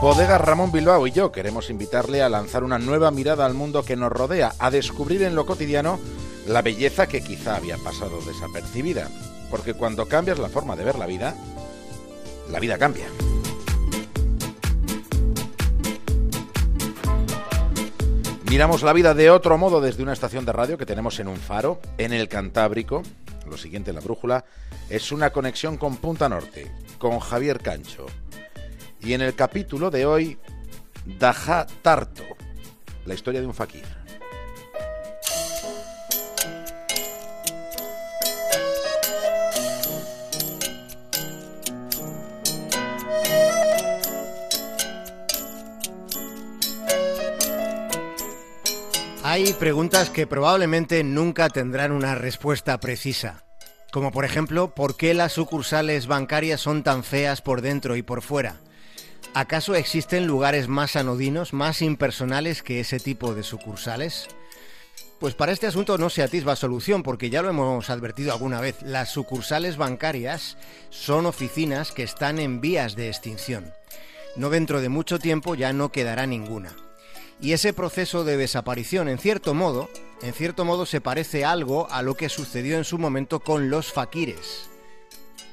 Bodega Ramón Bilbao y yo queremos invitarle a lanzar una nueva mirada al mundo que nos rodea, a descubrir en lo cotidiano la belleza que quizá había pasado desapercibida. Porque cuando cambias la forma de ver la vida, la vida cambia. Miramos la vida de otro modo desde una estación de radio que tenemos en un faro, en el Cantábrico. Lo siguiente en la brújula es una conexión con Punta Norte, con Javier Cancho. Y en el capítulo de hoy, Daja Tarto, la historia de un fakir. Hay preguntas que probablemente nunca tendrán una respuesta precisa. Como por ejemplo, ¿por qué las sucursales bancarias son tan feas por dentro y por fuera? ¿Acaso existen lugares más anodinos, más impersonales que ese tipo de sucursales? Pues para este asunto no se atisba solución, porque ya lo hemos advertido alguna vez. Las sucursales bancarias son oficinas que están en vías de extinción. No dentro de mucho tiempo ya no quedará ninguna. Y ese proceso de desaparición, en cierto modo, en cierto modo se parece algo a lo que sucedió en su momento con los faquires.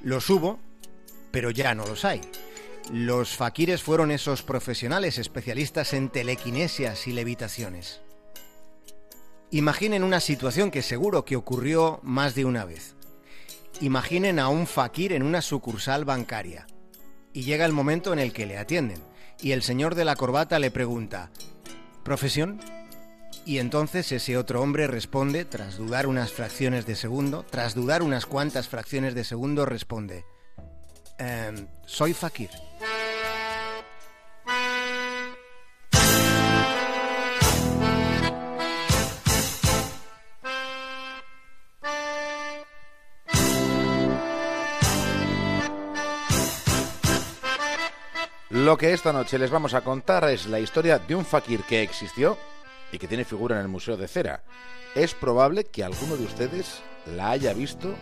Los hubo, pero ya no los hay. Los faquires fueron esos profesionales especialistas en telequinesias y levitaciones. Imaginen una situación que seguro que ocurrió más de una vez. Imaginen a un fakir en una sucursal bancaria. Y llega el momento en el que le atienden. Y el señor de la corbata le pregunta, ¿profesión? Y entonces ese otro hombre responde, tras dudar unas fracciones de segundo, tras dudar unas cuantas fracciones de segundo, responde, Em, soy fakir. Lo que esta noche les vamos a contar es la historia de un fakir que existió y que tiene figura en el Museo de Cera. Es probable que alguno de ustedes la haya visto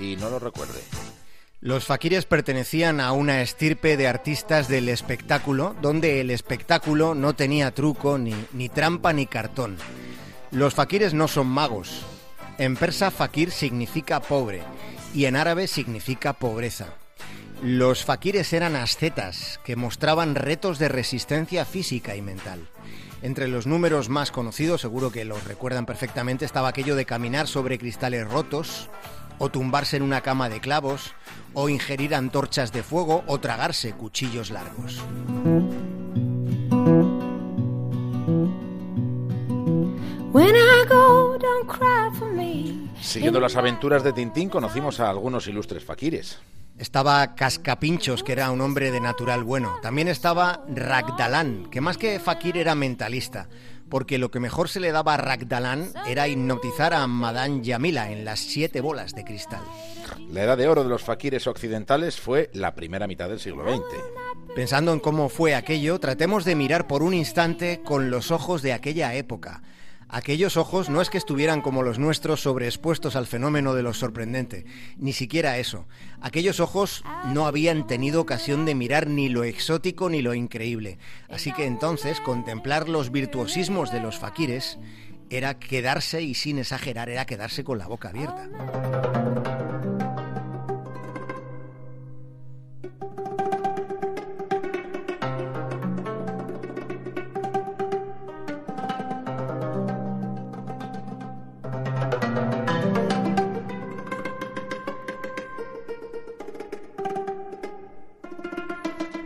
y no lo recuerde. Los fakires pertenecían a una estirpe de artistas del espectáculo, donde el espectáculo no tenía truco, ni, ni trampa, ni cartón. Los fakires no son magos. En persa, fakir significa pobre y en árabe significa pobreza. Los fakires eran ascetas que mostraban retos de resistencia física y mental. Entre los números más conocidos, seguro que los recuerdan perfectamente, estaba aquello de caminar sobre cristales rotos, o tumbarse en una cama de clavos, o ingerir antorchas de fuego, o tragarse cuchillos largos. Siguiendo las aventuras de Tintín, conocimos a algunos ilustres fakires. Estaba Cascapinchos, que era un hombre de natural bueno. También estaba Ragdalán, que más que fakir era mentalista, porque lo que mejor se le daba a Ragdalán era hipnotizar a Madame Yamila en las siete bolas de cristal. La edad de oro de los fakires occidentales fue la primera mitad del siglo XX. Pensando en cómo fue aquello, tratemos de mirar por un instante con los ojos de aquella época. Aquellos ojos no es que estuvieran como los nuestros sobreexpuestos al fenómeno de lo sorprendente, ni siquiera eso. Aquellos ojos no habían tenido ocasión de mirar ni lo exótico ni lo increíble. Así que entonces contemplar los virtuosismos de los faquires era quedarse, y sin exagerar, era quedarse con la boca abierta.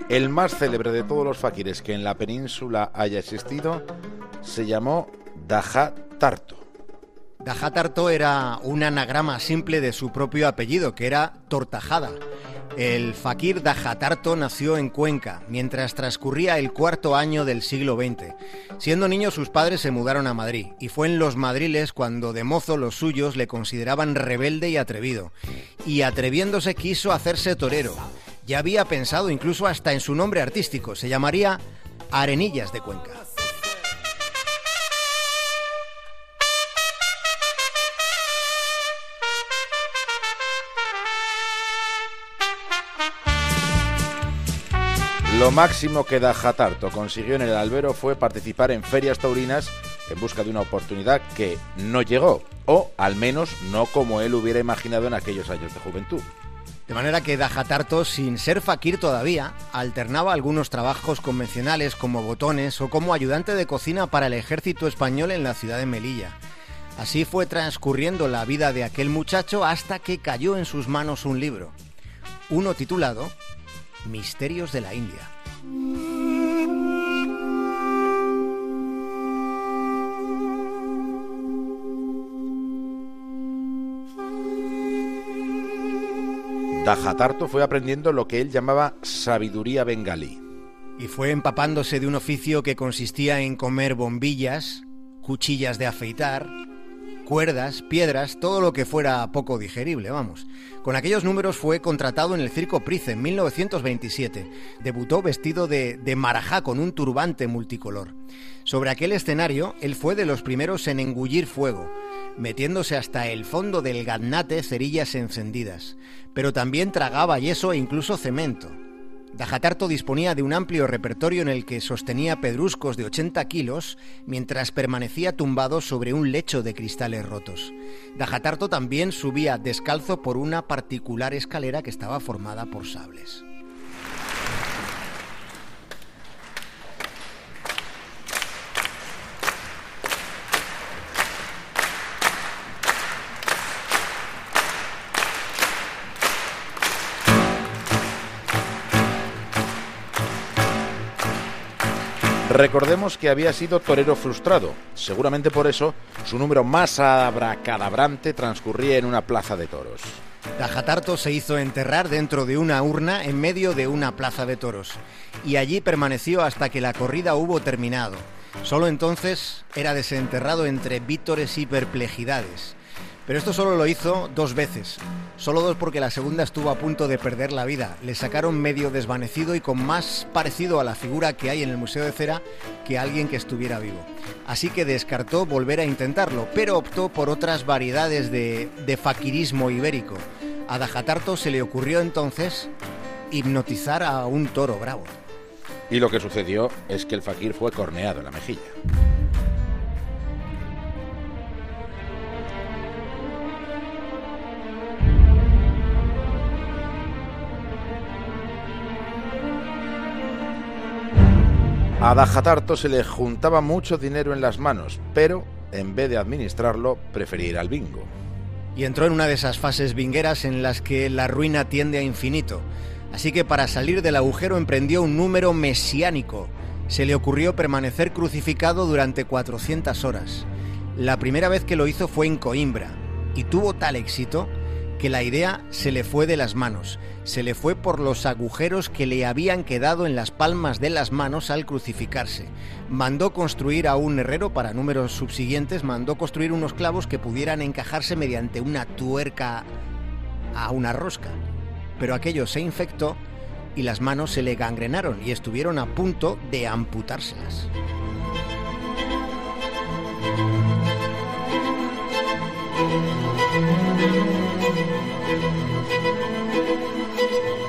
El más célebre de todos los fakires que en la península haya existido se llamó Daja Tarto. Daja Tarto era un anagrama simple de su propio apellido, que era Tortajada. El fakir Dajatarto nació en Cuenca, mientras transcurría el cuarto año del siglo XX. Siendo niño sus padres se mudaron a Madrid, y fue en los madriles cuando de mozo los suyos le consideraban rebelde y atrevido. Y atreviéndose quiso hacerse torero. Ya había pensado incluso hasta en su nombre artístico, se llamaría Arenillas de Cuenca. Lo máximo que Dajatarto consiguió en el albero fue participar en ferias taurinas en busca de una oportunidad que no llegó, o al menos no como él hubiera imaginado en aquellos años de juventud. De manera que Dajatarto, sin ser fakir todavía, alternaba algunos trabajos convencionales como botones o como ayudante de cocina para el ejército español en la ciudad de Melilla. Así fue transcurriendo la vida de aquel muchacho hasta que cayó en sus manos un libro, uno titulado Misterios de la India. Dajatarto fue aprendiendo lo que él llamaba sabiduría bengalí. Y fue empapándose de un oficio que consistía en comer bombillas, cuchillas de afeitar, cuerdas, piedras, todo lo que fuera poco digerible, vamos. Con aquellos números fue contratado en el Circo Price en 1927. Debutó vestido de, de marajá con un turbante multicolor. Sobre aquel escenario, él fue de los primeros en engullir fuego, metiéndose hasta el fondo del gaznate cerillas encendidas, pero también tragaba yeso e incluso cemento. Dajatarto disponía de un amplio repertorio en el que sostenía pedruscos de 80 kilos mientras permanecía tumbado sobre un lecho de cristales rotos. Dajatarto también subía descalzo por una particular escalera que estaba formada por sables. Recordemos que había sido torero frustrado. Seguramente por eso su número más abracadabrante transcurría en una plaza de toros. Dajatarto se hizo enterrar dentro de una urna en medio de una plaza de toros y allí permaneció hasta que la corrida hubo terminado. Solo entonces era desenterrado entre vítores y perplejidades. Pero esto solo lo hizo dos veces. Solo dos porque la segunda estuvo a punto de perder la vida. Le sacaron medio desvanecido y con más parecido a la figura que hay en el Museo de Cera que alguien que estuviera vivo. Así que descartó volver a intentarlo, pero optó por otras variedades de, de faquirismo ibérico. A Dajatarto se le ocurrió entonces hipnotizar a un toro bravo. Y lo que sucedió es que el faquir fue corneado en la mejilla. A Dajatarto se le juntaba mucho dinero en las manos, pero en vez de administrarlo, prefería ir al bingo. Y entró en una de esas fases vingueras en las que la ruina tiende a infinito. Así que para salir del agujero emprendió un número mesiánico. Se le ocurrió permanecer crucificado durante 400 horas. La primera vez que lo hizo fue en Coimbra y tuvo tal éxito que la idea se le fue de las manos, se le fue por los agujeros que le habían quedado en las palmas de las manos al crucificarse. Mandó construir a un herrero para números subsiguientes, mandó construir unos clavos que pudieran encajarse mediante una tuerca a una rosca. Pero aquello se infectó y las manos se le gangrenaron y estuvieron a punto de amputárselas.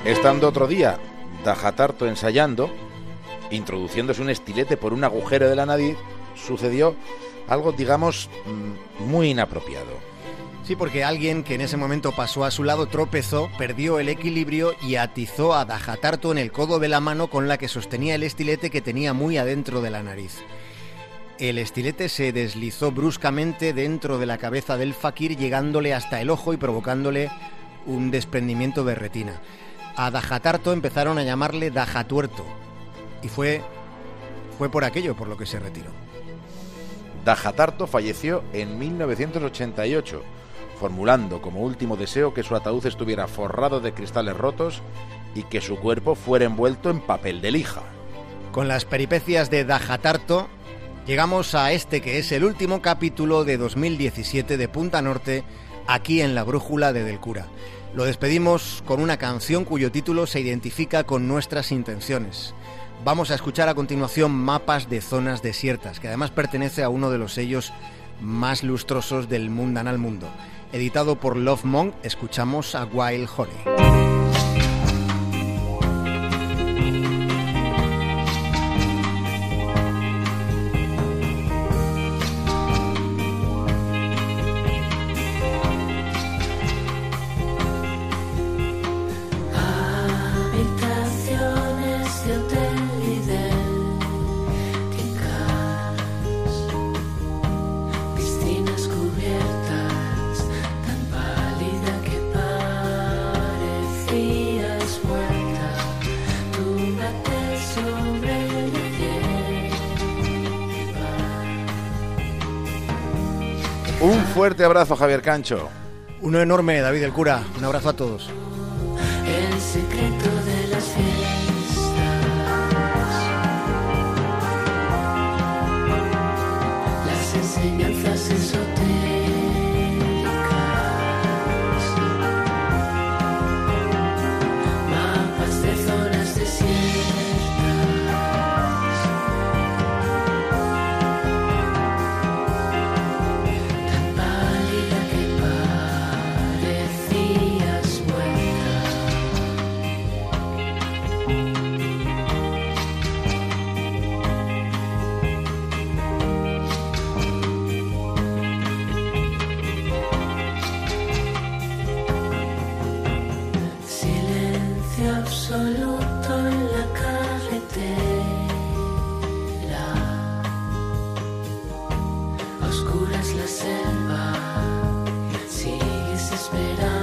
Estando otro día Dajatarto ensayando, introduciéndose un estilete por un agujero de la nariz, sucedió algo, digamos, mm, muy inapropiado. Sí, porque alguien que en ese momento pasó a su lado tropezó, perdió el equilibrio y atizó a Dajatarto en el codo de la mano con la que sostenía el estilete que tenía muy adentro de la nariz. El estilete se deslizó bruscamente dentro de la cabeza del fakir, llegándole hasta el ojo y provocándole un desprendimiento de retina. A Dajatarto empezaron a llamarle Dajatuerto, y fue, fue por aquello por lo que se retiró. Dajatarto falleció en 1988, formulando como último deseo que su ataúd estuviera forrado de cristales rotos y que su cuerpo fuera envuelto en papel de lija. Con las peripecias de Dajatarto, llegamos a este que es el último capítulo de 2017 de Punta Norte, aquí en la Brújula de Del Cura. Lo despedimos con una canción cuyo título se identifica con nuestras intenciones. Vamos a escuchar a continuación Mapas de Zonas Desiertas, que además pertenece a uno de los sellos más lustrosos del mundanal mundo. Editado por Love Monk, escuchamos a Wild Honey. fuerte abrazo, Javier Cancho. Uno enorme, David el Cura. Un abrazo a todos. oscura es la selva, sigues esperando.